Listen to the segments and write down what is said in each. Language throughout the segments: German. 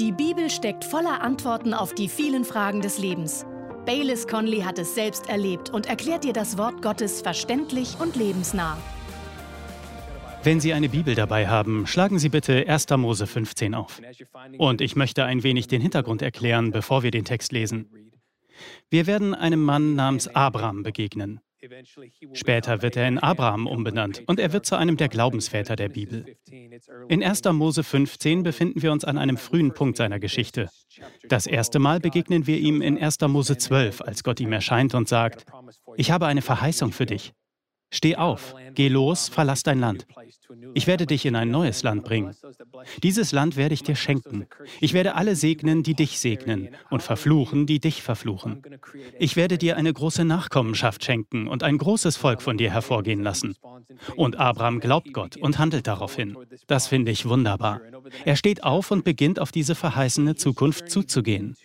Die Bibel steckt voller Antworten auf die vielen Fragen des Lebens. Baylis Conley hat es selbst erlebt und erklärt dir das Wort Gottes verständlich und lebensnah. Wenn Sie eine Bibel dabei haben, schlagen Sie bitte 1. Mose 15 auf. Und ich möchte ein wenig den Hintergrund erklären, bevor wir den Text lesen. Wir werden einem Mann namens Abraham begegnen. Später wird er in Abraham umbenannt und er wird zu einem der Glaubensväter der Bibel. In 1. Mose 15 befinden wir uns an einem frühen Punkt seiner Geschichte. Das erste Mal begegnen wir ihm in 1. Mose 12, als Gott ihm erscheint und sagt, ich habe eine Verheißung für dich. Steh auf, geh los, verlass dein Land. Ich werde dich in ein neues Land bringen. Dieses Land werde ich dir schenken. Ich werde alle segnen, die dich segnen, und verfluchen, die dich verfluchen. Ich werde dir eine große Nachkommenschaft schenken und ein großes Volk von dir hervorgehen lassen. Und Abraham glaubt Gott und handelt daraufhin. Das finde ich wunderbar. Er steht auf und beginnt auf diese verheißene Zukunft zuzugehen.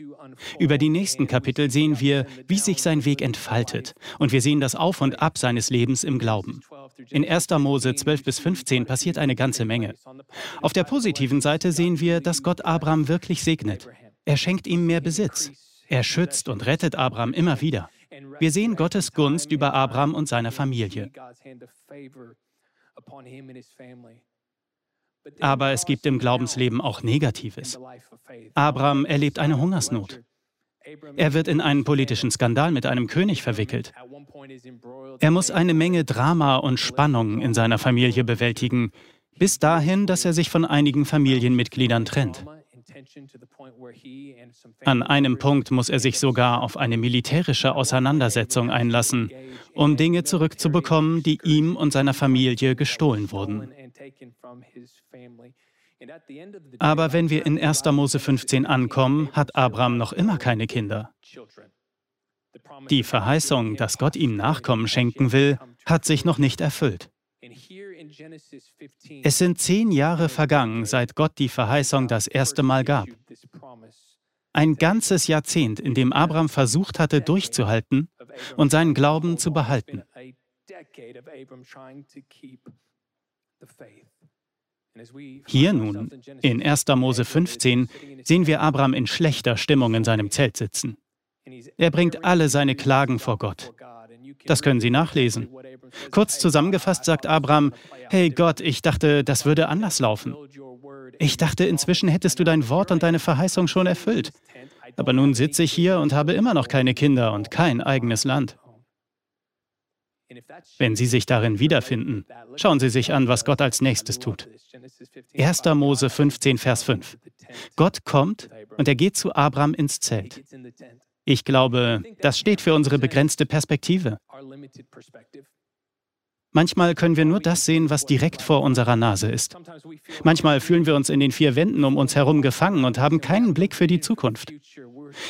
Über die nächsten Kapitel sehen wir, wie sich sein Weg entfaltet. Und wir sehen das Auf und Ab seines Lebens im Glauben. In 1. Mose 12 bis 15 passiert eine ganze Menge. Auf der positiven Seite sehen wir, dass Gott Abraham wirklich segnet. Er schenkt ihm mehr Besitz. Er schützt und rettet Abraham immer wieder. Wir sehen Gottes Gunst über Abraham und seiner Familie. Aber es gibt im Glaubensleben auch Negatives. Abraham erlebt eine Hungersnot. Er wird in einen politischen Skandal mit einem König verwickelt. Er muss eine Menge Drama und Spannung in seiner Familie bewältigen, bis dahin, dass er sich von einigen Familienmitgliedern trennt. An einem Punkt muss er sich sogar auf eine militärische Auseinandersetzung einlassen, um Dinge zurückzubekommen, die ihm und seiner Familie gestohlen wurden. Aber wenn wir in 1. Mose 15 ankommen, hat Abraham noch immer keine Kinder. Die Verheißung, dass Gott ihm Nachkommen schenken will, hat sich noch nicht erfüllt. Es sind zehn Jahre vergangen, seit Gott die Verheißung das erste Mal gab. Ein ganzes Jahrzehnt, in dem Abraham versucht hatte, durchzuhalten und seinen Glauben zu behalten. Hier nun, in 1. Mose 15, sehen wir Abraham in schlechter Stimmung in seinem Zelt sitzen. Er bringt alle seine Klagen vor Gott. Das können Sie nachlesen. Kurz zusammengefasst sagt Abraham, hey Gott, ich dachte, das würde anders laufen. Ich dachte, inzwischen hättest du dein Wort und deine Verheißung schon erfüllt. Aber nun sitze ich hier und habe immer noch keine Kinder und kein eigenes Land. Wenn Sie sich darin wiederfinden, schauen Sie sich an, was Gott als nächstes tut. 1. Mose 15, Vers 5. Gott kommt und er geht zu Abraham ins Zelt. Ich glaube, das steht für unsere begrenzte Perspektive. Manchmal können wir nur das sehen, was direkt vor unserer Nase ist. Manchmal fühlen wir uns in den vier Wänden um uns herum gefangen und haben keinen Blick für die Zukunft.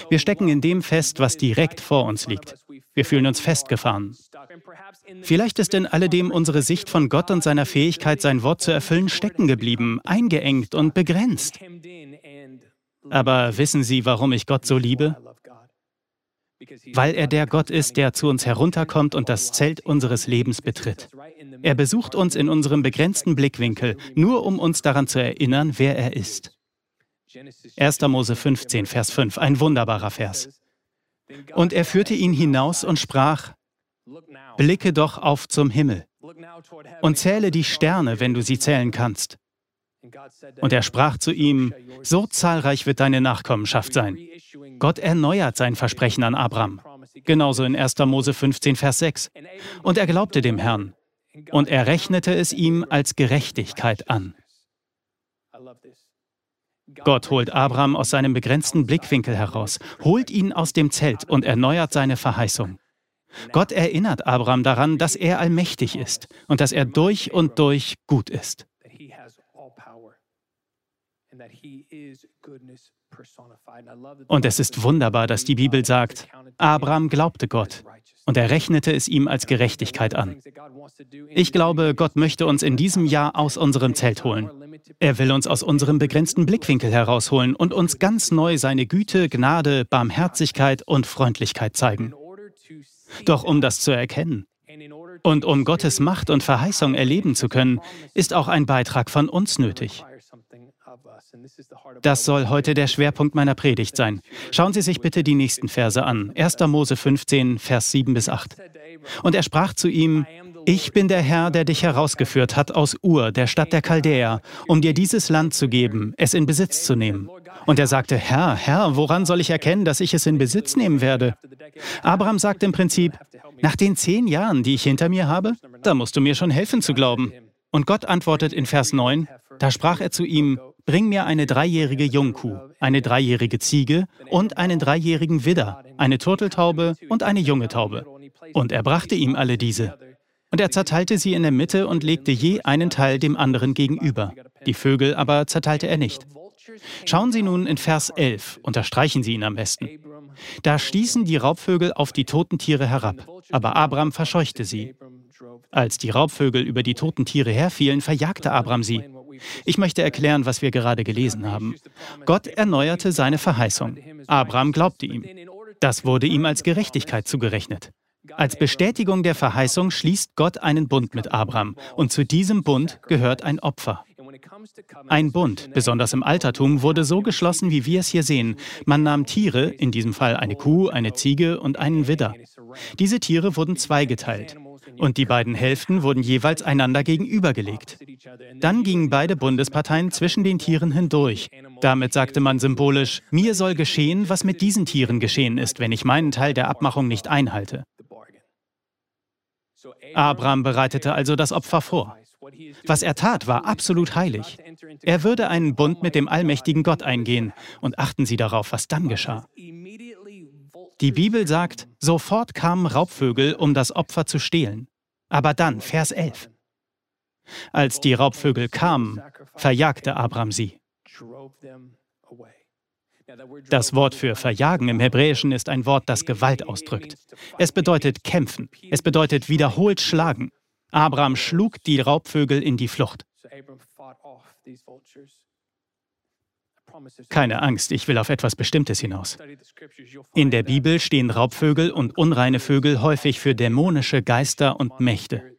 Wir stecken in dem fest, was direkt vor uns liegt. Wir fühlen uns festgefahren. Vielleicht ist in alledem unsere Sicht von Gott und seiner Fähigkeit, sein Wort zu erfüllen, stecken geblieben, eingeengt und begrenzt. Aber wissen Sie, warum ich Gott so liebe? Weil er der Gott ist, der zu uns herunterkommt und das Zelt unseres Lebens betritt. Er besucht uns in unserem begrenzten Blickwinkel, nur um uns daran zu erinnern, wer er ist. 1. Mose 15, Vers 5, ein wunderbarer Vers. Und er führte ihn hinaus und sprach, Blicke doch auf zum Himmel und zähle die Sterne, wenn du sie zählen kannst. Und er sprach zu ihm, so zahlreich wird deine Nachkommenschaft sein. Gott erneuert sein Versprechen an Abraham. Genauso in 1. Mose 15, Vers 6. Und er glaubte dem Herrn. Und er rechnete es ihm als Gerechtigkeit an. Gott holt Abraham aus seinem begrenzten Blickwinkel heraus, holt ihn aus dem Zelt und erneuert seine Verheißung. Gott erinnert Abraham daran, dass er allmächtig ist und dass er durch und durch gut ist. Und es ist wunderbar, dass die Bibel sagt, Abraham glaubte Gott und er rechnete es ihm als Gerechtigkeit an. Ich glaube, Gott möchte uns in diesem Jahr aus unserem Zelt holen. Er will uns aus unserem begrenzten Blickwinkel herausholen und uns ganz neu seine Güte, Gnade, Barmherzigkeit und Freundlichkeit zeigen. Doch um das zu erkennen und um Gottes Macht und Verheißung erleben zu können, ist auch ein Beitrag von uns nötig. Das soll heute der Schwerpunkt meiner Predigt sein. Schauen Sie sich bitte die nächsten Verse an. 1. Mose 15, Vers 7 bis 8. Und er sprach zu ihm, ich bin der Herr, der dich herausgeführt hat aus Ur, der Stadt der Chaldäer, um dir dieses Land zu geben, es in Besitz zu nehmen. Und er sagte, Herr, Herr, woran soll ich erkennen, dass ich es in Besitz nehmen werde? Abraham sagt im Prinzip, nach den zehn Jahren, die ich hinter mir habe, da musst du mir schon helfen zu glauben. Und Gott antwortet in Vers 9, da sprach er zu ihm, Bring mir eine dreijährige Jungkuh, eine dreijährige Ziege und einen dreijährigen Widder, eine Turteltaube und eine junge Taube. Und er brachte ihm alle diese. Und er zerteilte sie in der Mitte und legte je einen Teil dem anderen gegenüber. Die Vögel aber zerteilte er nicht. Schauen Sie nun in Vers 11, unterstreichen Sie ihn am besten. Da stießen die Raubvögel auf die toten Tiere herab, aber Abraham verscheuchte sie. Als die Raubvögel über die toten Tiere herfielen, verjagte Abraham sie. Ich möchte erklären, was wir gerade gelesen haben. Gott erneuerte seine Verheißung. Abraham glaubte ihm. Das wurde ihm als Gerechtigkeit zugerechnet. Als Bestätigung der Verheißung schließt Gott einen Bund mit Abraham und zu diesem Bund gehört ein Opfer. Ein Bund, besonders im Altertum, wurde so geschlossen, wie wir es hier sehen. Man nahm Tiere, in diesem Fall eine Kuh, eine Ziege und einen Widder. Diese Tiere wurden zweigeteilt und die beiden Hälften wurden jeweils einander gegenübergelegt. Dann gingen beide Bundesparteien zwischen den Tieren hindurch. Damit sagte man symbolisch, mir soll geschehen, was mit diesen Tieren geschehen ist, wenn ich meinen Teil der Abmachung nicht einhalte. Abraham bereitete also das Opfer vor. Was er tat, war absolut heilig. Er würde einen Bund mit dem allmächtigen Gott eingehen. Und achten Sie darauf, was dann geschah. Die Bibel sagt, sofort kamen Raubvögel, um das Opfer zu stehlen. Aber dann, Vers 11. Als die Raubvögel kamen, verjagte Abraham sie. Das Wort für verjagen im Hebräischen ist ein Wort, das Gewalt ausdrückt. Es bedeutet kämpfen. Es bedeutet wiederholt schlagen. Abraham schlug die Raubvögel in die Flucht. Keine Angst, ich will auf etwas Bestimmtes hinaus. In der Bibel stehen Raubvögel und unreine Vögel häufig für dämonische Geister und Mächte.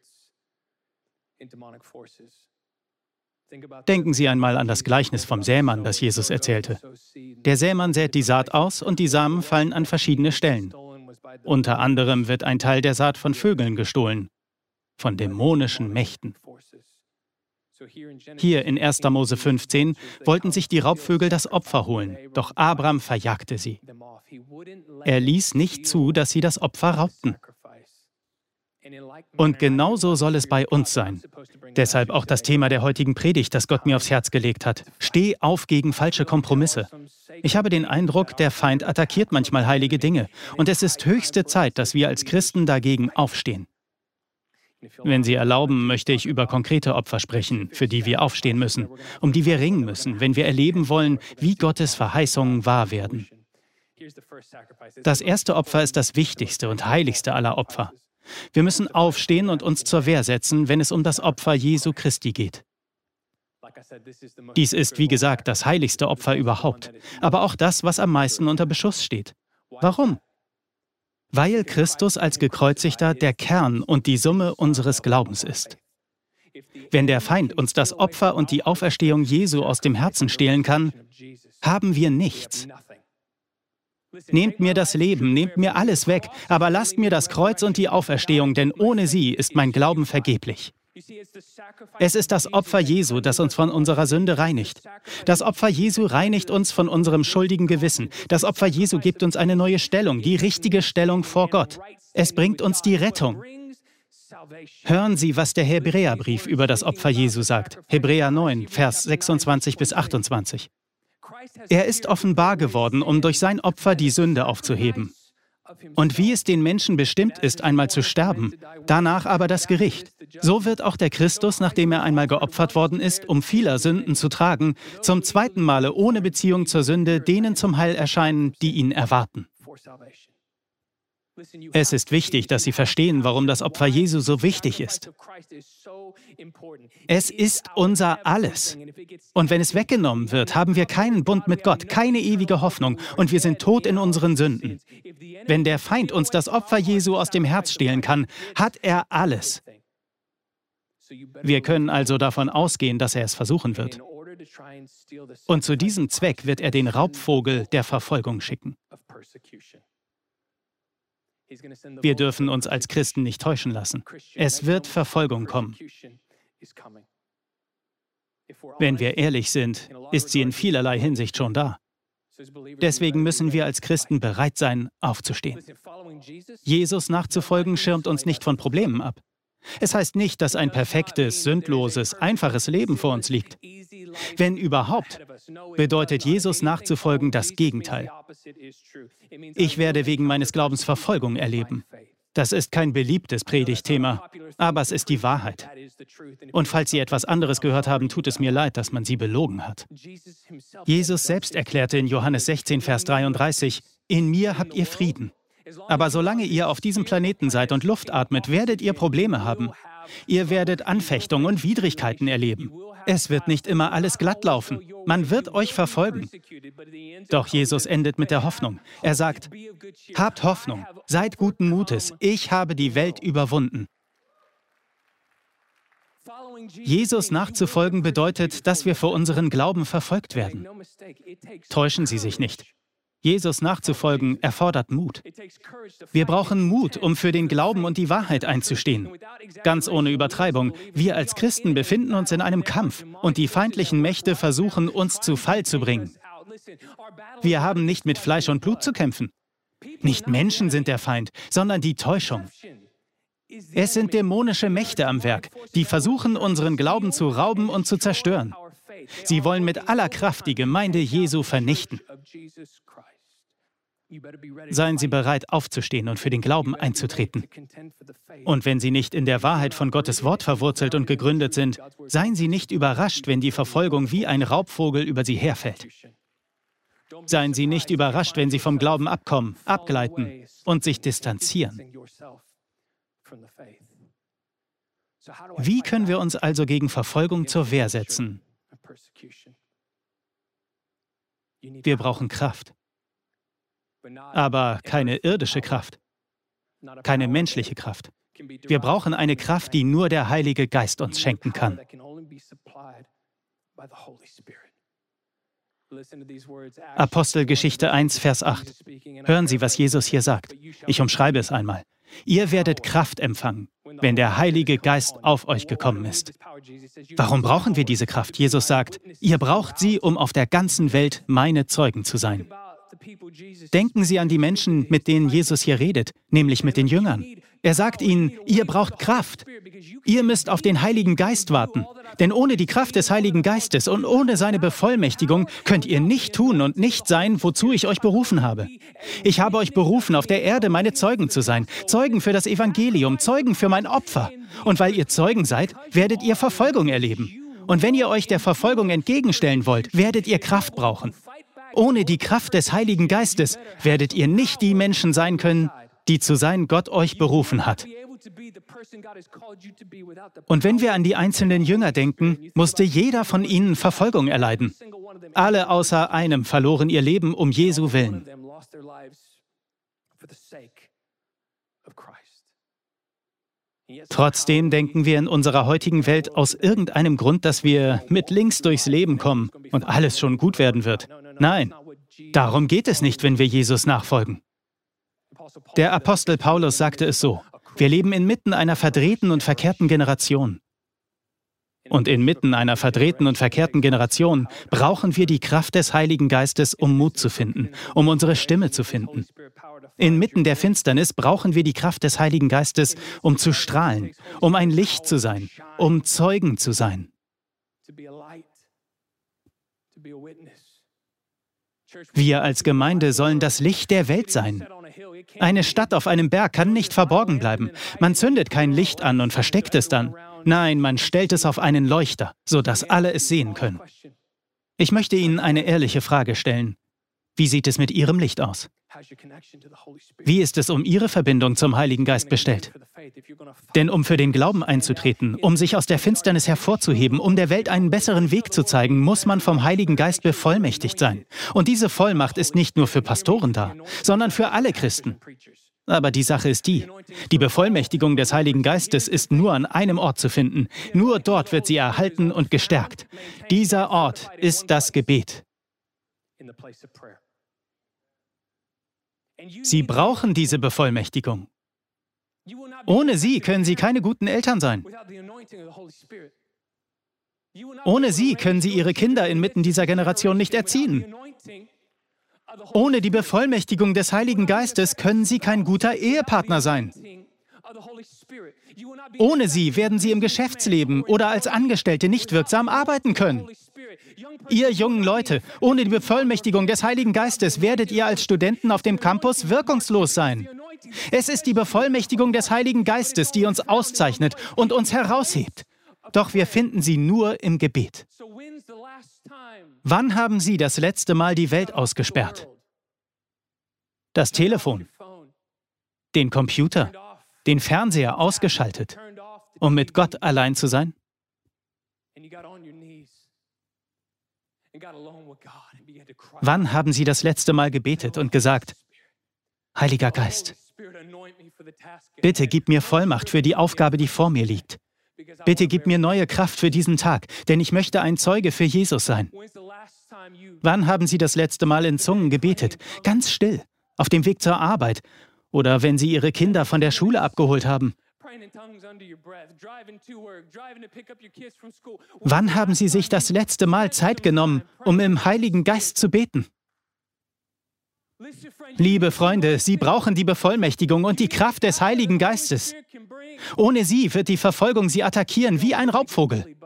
Denken Sie einmal an das Gleichnis vom Sämann, das Jesus erzählte. Der Sämann sät die Saat aus und die Samen fallen an verschiedene Stellen. Unter anderem wird ein Teil der Saat von Vögeln gestohlen, von dämonischen Mächten. Hier in 1. Mose 15 wollten sich die Raubvögel das Opfer holen, doch Abraham verjagte sie. Er ließ nicht zu, dass sie das Opfer raubten. Und genauso soll es bei uns sein. Deshalb auch das Thema der heutigen Predigt, das Gott mir aufs Herz gelegt hat. Steh auf gegen falsche Kompromisse. Ich habe den Eindruck, der Feind attackiert manchmal heilige Dinge. Und es ist höchste Zeit, dass wir als Christen dagegen aufstehen. Wenn Sie erlauben, möchte ich über konkrete Opfer sprechen, für die wir aufstehen müssen, um die wir ringen müssen, wenn wir erleben wollen, wie Gottes Verheißungen wahr werden. Das erste Opfer ist das wichtigste und heiligste aller Opfer. Wir müssen aufstehen und uns zur Wehr setzen, wenn es um das Opfer Jesu Christi geht. Dies ist, wie gesagt, das heiligste Opfer überhaupt, aber auch das, was am meisten unter Beschuss steht. Warum? Weil Christus als gekreuzigter der Kern und die Summe unseres Glaubens ist. Wenn der Feind uns das Opfer und die Auferstehung Jesu aus dem Herzen stehlen kann, haben wir nichts. Nehmt mir das Leben, nehmt mir alles weg, aber lasst mir das Kreuz und die Auferstehung, denn ohne sie ist mein Glauben vergeblich. Es ist das Opfer Jesu, das uns von unserer Sünde reinigt. Das Opfer Jesu reinigt uns von unserem schuldigen Gewissen. Das Opfer Jesu gibt uns eine neue Stellung, die richtige Stellung vor Gott. Es bringt uns die Rettung. Hören Sie, was der Hebräerbrief über das Opfer Jesu sagt. Hebräer 9, Vers 26 bis 28. Er ist offenbar geworden, um durch sein Opfer die Sünde aufzuheben. Und wie es den Menschen bestimmt ist, einmal zu sterben, danach aber das Gericht. So wird auch der Christus, nachdem er einmal geopfert worden ist, um vieler Sünden zu tragen, zum zweiten Male ohne Beziehung zur Sünde denen zum Heil erscheinen, die ihn erwarten. Es ist wichtig, dass Sie verstehen, warum das Opfer Jesu so wichtig ist. Es ist unser Alles. Und wenn es weggenommen wird, haben wir keinen Bund mit Gott, keine ewige Hoffnung und wir sind tot in unseren Sünden. Wenn der Feind uns das Opfer Jesu aus dem Herz stehlen kann, hat er alles. Wir können also davon ausgehen, dass er es versuchen wird. Und zu diesem Zweck wird er den Raubvogel der Verfolgung schicken. Wir dürfen uns als Christen nicht täuschen lassen. Es wird Verfolgung kommen. Wenn wir ehrlich sind, ist sie in vielerlei Hinsicht schon da. Deswegen müssen wir als Christen bereit sein, aufzustehen. Jesus nachzufolgen schirmt uns nicht von Problemen ab. Es heißt nicht, dass ein perfektes, sündloses, einfaches Leben vor uns liegt. Wenn überhaupt, bedeutet Jesus nachzufolgen das Gegenteil. Ich werde wegen meines Glaubens Verfolgung erleben. Das ist kein beliebtes Predigtthema, aber es ist die Wahrheit. Und falls Sie etwas anderes gehört haben, tut es mir leid, dass man Sie belogen hat. Jesus selbst erklärte in Johannes 16, Vers 33, In mir habt ihr Frieden. Aber solange ihr auf diesem Planeten seid und Luft atmet, werdet ihr Probleme haben. Ihr werdet Anfechtungen und Widrigkeiten erleben. Es wird nicht immer alles glatt laufen. Man wird euch verfolgen. Doch Jesus endet mit der Hoffnung. Er sagt, habt Hoffnung, seid guten Mutes, ich habe die Welt überwunden. Jesus nachzufolgen bedeutet, dass wir für unseren Glauben verfolgt werden. Täuschen Sie sich nicht. Jesus nachzufolgen erfordert Mut. Wir brauchen Mut, um für den Glauben und die Wahrheit einzustehen. Ganz ohne Übertreibung, wir als Christen befinden uns in einem Kampf und die feindlichen Mächte versuchen, uns zu Fall zu bringen. Wir haben nicht mit Fleisch und Blut zu kämpfen. Nicht Menschen sind der Feind, sondern die Täuschung. Es sind dämonische Mächte am Werk, die versuchen, unseren Glauben zu rauben und zu zerstören. Sie wollen mit aller Kraft die Gemeinde Jesu vernichten. Seien Sie bereit, aufzustehen und für den Glauben einzutreten. Und wenn Sie nicht in der Wahrheit von Gottes Wort verwurzelt und gegründet sind, seien Sie nicht überrascht, wenn die Verfolgung wie ein Raubvogel über Sie herfällt. Seien Sie nicht überrascht, wenn Sie vom Glauben abkommen, abgleiten und sich distanzieren. Wie können wir uns also gegen Verfolgung zur Wehr setzen? Wir brauchen Kraft aber keine irdische Kraft, keine menschliche Kraft. Wir brauchen eine Kraft, die nur der Heilige Geist uns schenken kann. Apostelgeschichte 1, Vers 8. Hören Sie, was Jesus hier sagt. Ich umschreibe es einmal. Ihr werdet Kraft empfangen, wenn der Heilige Geist auf euch gekommen ist. Warum brauchen wir diese Kraft? Jesus sagt, ihr braucht sie, um auf der ganzen Welt meine Zeugen zu sein. Denken Sie an die Menschen, mit denen Jesus hier redet, nämlich mit den Jüngern. Er sagt ihnen, ihr braucht Kraft. Ihr müsst auf den Heiligen Geist warten. Denn ohne die Kraft des Heiligen Geistes und ohne seine Bevollmächtigung könnt ihr nicht tun und nicht sein, wozu ich euch berufen habe. Ich habe euch berufen, auf der Erde meine Zeugen zu sein. Zeugen für das Evangelium, Zeugen für mein Opfer. Und weil ihr Zeugen seid, werdet ihr Verfolgung erleben. Und wenn ihr euch der Verfolgung entgegenstellen wollt, werdet ihr Kraft brauchen. Ohne die Kraft des Heiligen Geistes werdet ihr nicht die Menschen sein können, die zu sein Gott euch berufen hat. Und wenn wir an die einzelnen Jünger denken, musste jeder von ihnen Verfolgung erleiden. Alle außer einem verloren ihr Leben um Jesu willen. Trotzdem denken wir in unserer heutigen Welt aus irgendeinem Grund, dass wir mit links durchs Leben kommen und alles schon gut werden wird. Nein, darum geht es nicht, wenn wir Jesus nachfolgen. Der Apostel Paulus sagte es so, wir leben inmitten einer verdrehten und verkehrten Generation. Und inmitten einer verdrehten und verkehrten Generation brauchen wir die Kraft des Heiligen Geistes, um Mut zu finden, um unsere Stimme zu finden. Inmitten der Finsternis brauchen wir die Kraft des Heiligen Geistes, um zu strahlen, um ein Licht zu sein, um Zeugen zu sein. Wir als Gemeinde sollen das Licht der Welt sein. Eine Stadt auf einem Berg kann nicht verborgen bleiben. Man zündet kein Licht an und versteckt es dann. Nein, man stellt es auf einen Leuchter, sodass alle es sehen können. Ich möchte Ihnen eine ehrliche Frage stellen. Wie sieht es mit Ihrem Licht aus? Wie ist es um Ihre Verbindung zum Heiligen Geist bestellt? Denn um für den Glauben einzutreten, um sich aus der Finsternis hervorzuheben, um der Welt einen besseren Weg zu zeigen, muss man vom Heiligen Geist bevollmächtigt sein. Und diese Vollmacht ist nicht nur für Pastoren da, sondern für alle Christen. Aber die Sache ist die, die Bevollmächtigung des Heiligen Geistes ist nur an einem Ort zu finden. Nur dort wird sie erhalten und gestärkt. Dieser Ort ist das Gebet. Sie brauchen diese Bevollmächtigung. Ohne sie können sie keine guten Eltern sein. Ohne sie können sie ihre Kinder inmitten dieser Generation nicht erziehen. Ohne die Bevollmächtigung des Heiligen Geistes können sie kein guter Ehepartner sein. Ohne sie werden sie im Geschäftsleben oder als Angestellte nicht wirksam arbeiten können. Ihr jungen Leute, ohne die Bevollmächtigung des Heiligen Geistes werdet ihr als Studenten auf dem Campus wirkungslos sein. Es ist die Bevollmächtigung des Heiligen Geistes, die uns auszeichnet und uns heraushebt. Doch wir finden sie nur im Gebet. Wann haben Sie das letzte Mal die Welt ausgesperrt? Das Telefon, den Computer, den Fernseher ausgeschaltet, um mit Gott allein zu sein? Wann haben Sie das letzte Mal gebetet und gesagt, Heiliger Geist, bitte gib mir Vollmacht für die Aufgabe, die vor mir liegt. Bitte gib mir neue Kraft für diesen Tag, denn ich möchte ein Zeuge für Jesus sein. Wann haben Sie das letzte Mal in Zungen gebetet? Ganz still, auf dem Weg zur Arbeit oder wenn Sie Ihre Kinder von der Schule abgeholt haben. Wann haben Sie sich das letzte Mal Zeit genommen, um im Heiligen Geist zu beten? Liebe Freunde, Sie brauchen die Bevollmächtigung und die Kraft des Heiligen Geistes. Ohne sie wird die Verfolgung sie attackieren wie ein Raubvogel.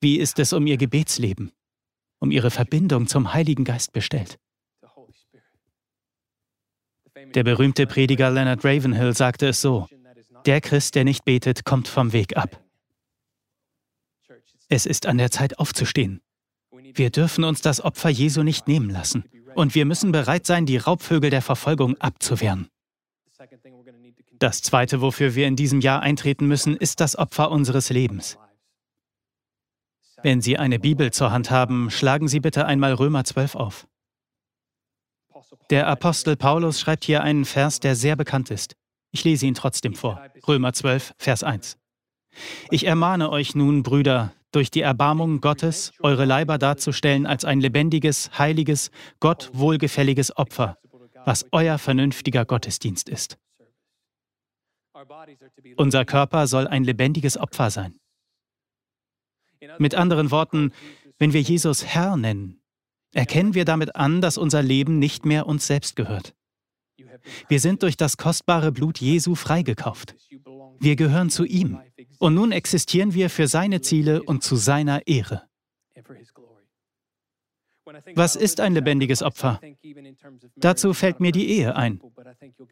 Wie ist es um ihr Gebetsleben, um ihre Verbindung zum Heiligen Geist bestellt? Der berühmte Prediger Leonard Ravenhill sagte es so, der Christ, der nicht betet, kommt vom Weg ab. Es ist an der Zeit aufzustehen. Wir dürfen uns das Opfer Jesu nicht nehmen lassen. Und wir müssen bereit sein, die Raubvögel der Verfolgung abzuwehren. Das Zweite, wofür wir in diesem Jahr eintreten müssen, ist das Opfer unseres Lebens. Wenn Sie eine Bibel zur Hand haben, schlagen Sie bitte einmal Römer 12 auf. Der Apostel Paulus schreibt hier einen Vers, der sehr bekannt ist. Ich lese ihn trotzdem vor. Römer 12, Vers 1. Ich ermahne euch nun, Brüder, durch die Erbarmung Gottes eure Leiber darzustellen als ein lebendiges, heiliges, Gott wohlgefälliges Opfer, was euer vernünftiger Gottesdienst ist. Unser Körper soll ein lebendiges Opfer sein. Mit anderen Worten, wenn wir Jesus Herr nennen, erkennen wir damit an, dass unser Leben nicht mehr uns selbst gehört. Wir sind durch das kostbare Blut Jesu freigekauft. Wir gehören zu ihm. Und nun existieren wir für seine Ziele und zu seiner Ehre. Was ist ein lebendiges Opfer? Dazu fällt mir die Ehe ein.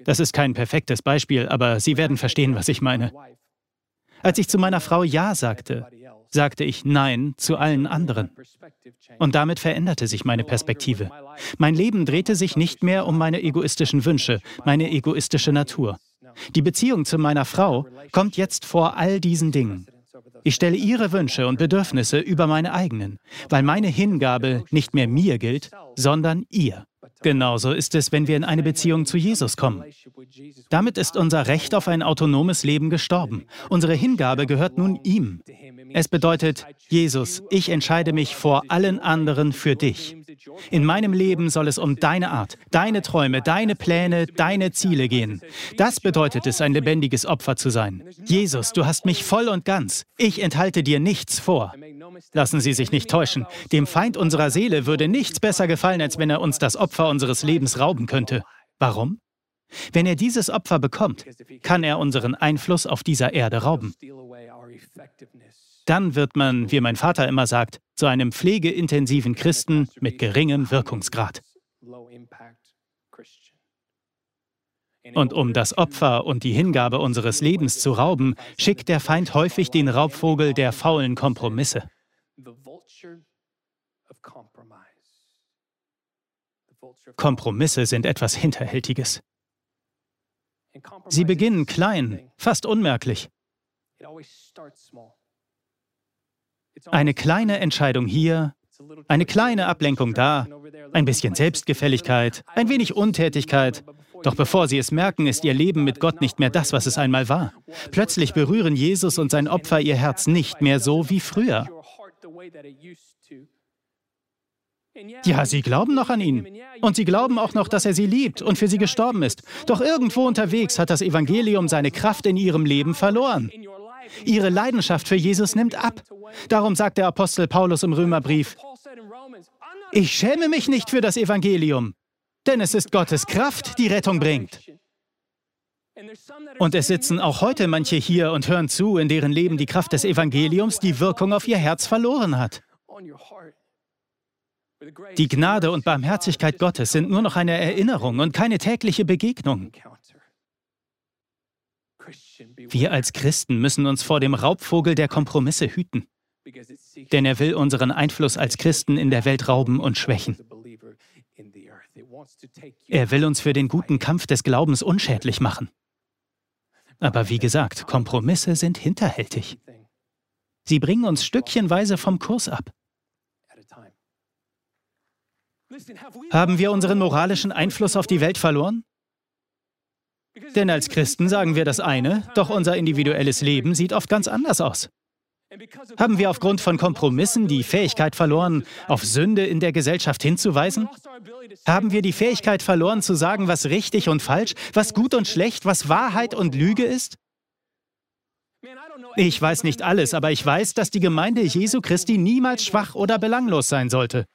Das ist kein perfektes Beispiel, aber Sie werden verstehen, was ich meine. Als ich zu meiner Frau Ja sagte, sagte ich Nein zu allen anderen. Und damit veränderte sich meine Perspektive. Mein Leben drehte sich nicht mehr um meine egoistischen Wünsche, meine egoistische Natur. Die Beziehung zu meiner Frau kommt jetzt vor all diesen Dingen. Ich stelle ihre Wünsche und Bedürfnisse über meine eigenen, weil meine Hingabe nicht mehr mir gilt, sondern ihr. Genauso ist es, wenn wir in eine Beziehung zu Jesus kommen. Damit ist unser Recht auf ein autonomes Leben gestorben. Unsere Hingabe gehört nun ihm. Es bedeutet, Jesus, ich entscheide mich vor allen anderen für dich. In meinem Leben soll es um deine Art, deine Träume, deine Pläne, deine Ziele gehen. Das bedeutet es, ein lebendiges Opfer zu sein. Jesus, du hast mich voll und ganz. Ich enthalte dir nichts vor. Lassen Sie sich nicht täuschen. Dem Feind unserer Seele würde nichts besser gefallen, als wenn er uns das Opfer unseres Lebens rauben könnte. Warum? Wenn er dieses Opfer bekommt, kann er unseren Einfluss auf dieser Erde rauben. Dann wird man, wie mein Vater immer sagt, zu einem pflegeintensiven Christen mit geringem Wirkungsgrad. Und um das Opfer und die Hingabe unseres Lebens zu rauben, schickt der Feind häufig den Raubvogel der faulen Kompromisse. Kompromisse sind etwas Hinterhältiges. Sie beginnen klein, fast unmerklich. Eine kleine Entscheidung hier, eine kleine Ablenkung da, ein bisschen Selbstgefälligkeit, ein wenig Untätigkeit. Doch bevor sie es merken, ist ihr Leben mit Gott nicht mehr das, was es einmal war. Plötzlich berühren Jesus und sein Opfer ihr Herz nicht mehr so wie früher. Ja, sie glauben noch an ihn. Und sie glauben auch noch, dass er sie liebt und für sie gestorben ist. Doch irgendwo unterwegs hat das Evangelium seine Kraft in ihrem Leben verloren. Ihre Leidenschaft für Jesus nimmt ab. Darum sagt der Apostel Paulus im Römerbrief, ich schäme mich nicht für das Evangelium, denn es ist Gottes Kraft, die Rettung bringt. Und es sitzen auch heute manche hier und hören zu, in deren Leben die Kraft des Evangeliums die Wirkung auf ihr Herz verloren hat. Die Gnade und Barmherzigkeit Gottes sind nur noch eine Erinnerung und keine tägliche Begegnung. Wir als Christen müssen uns vor dem Raubvogel der Kompromisse hüten, denn er will unseren Einfluss als Christen in der Welt rauben und schwächen. Er will uns für den guten Kampf des Glaubens unschädlich machen. Aber wie gesagt, Kompromisse sind hinterhältig. Sie bringen uns stückchenweise vom Kurs ab. Haben wir unseren moralischen Einfluss auf die Welt verloren? Denn als Christen sagen wir das eine, doch unser individuelles Leben sieht oft ganz anders aus. Haben wir aufgrund von Kompromissen die Fähigkeit verloren, auf Sünde in der Gesellschaft hinzuweisen? Haben wir die Fähigkeit verloren zu sagen, was richtig und falsch, was gut und schlecht, was Wahrheit und Lüge ist? Ich weiß nicht alles, aber ich weiß, dass die Gemeinde Jesu Christi niemals schwach oder belanglos sein sollte.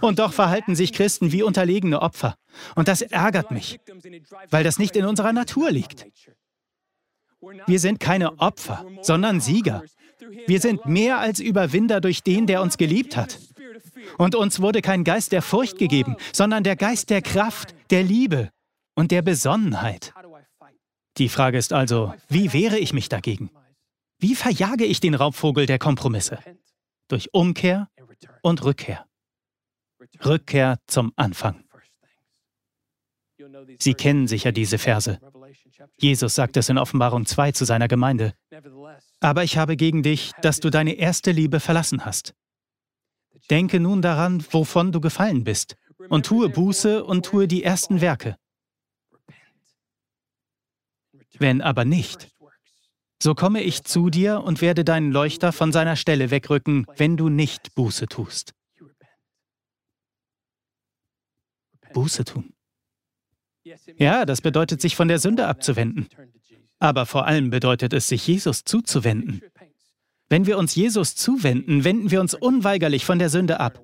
Und doch verhalten sich Christen wie unterlegene Opfer. Und das ärgert mich, weil das nicht in unserer Natur liegt. Wir sind keine Opfer, sondern Sieger. Wir sind mehr als Überwinder durch den, der uns geliebt hat. Und uns wurde kein Geist der Furcht gegeben, sondern der Geist der Kraft, der Liebe und der Besonnenheit. Die Frage ist also, wie wehre ich mich dagegen? Wie verjage ich den Raubvogel der Kompromisse? Durch Umkehr und Rückkehr. Rückkehr zum Anfang. Sie kennen sicher diese Verse. Jesus sagt es in Offenbarung 2 zu seiner Gemeinde. Aber ich habe gegen dich, dass du deine erste Liebe verlassen hast. Denke nun daran, wovon du gefallen bist, und tue Buße und tue die ersten Werke. Wenn aber nicht, so komme ich zu dir und werde deinen Leuchter von seiner Stelle wegrücken, wenn du nicht Buße tust. Buße tun. Ja, das bedeutet, sich von der Sünde abzuwenden. Aber vor allem bedeutet es, sich Jesus zuzuwenden. Wenn wir uns Jesus zuwenden, wenden wir uns unweigerlich von der Sünde ab.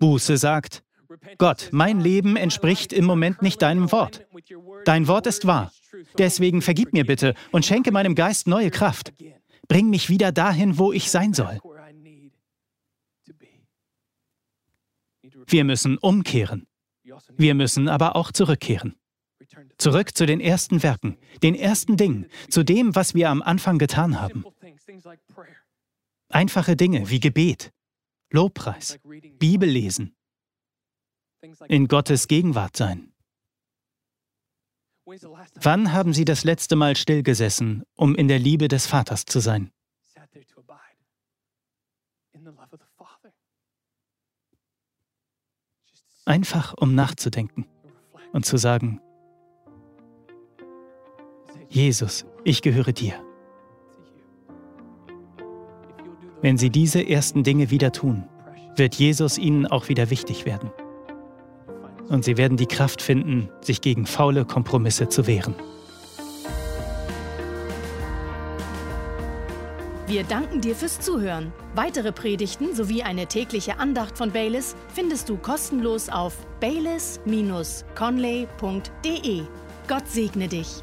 Buße sagt, Gott, mein Leben entspricht im Moment nicht deinem Wort. Dein Wort ist wahr. Deswegen vergib mir bitte und schenke meinem Geist neue Kraft. Bring mich wieder dahin, wo ich sein soll. Wir müssen umkehren. Wir müssen aber auch zurückkehren. Zurück zu den ersten Werken, den ersten Dingen, zu dem, was wir am Anfang getan haben. Einfache Dinge wie Gebet, Lobpreis, Bibel lesen, in Gottes Gegenwart sein. Wann haben Sie das letzte Mal stillgesessen, um in der Liebe des Vaters zu sein? Einfach um nachzudenken und zu sagen, Jesus, ich gehöre dir. Wenn Sie diese ersten Dinge wieder tun, wird Jesus Ihnen auch wieder wichtig werden. Und Sie werden die Kraft finden, sich gegen faule Kompromisse zu wehren. Wir danken dir fürs Zuhören. Weitere Predigten sowie eine tägliche Andacht von Baylis findest du kostenlos auf baylis-conley.de. Gott segne dich.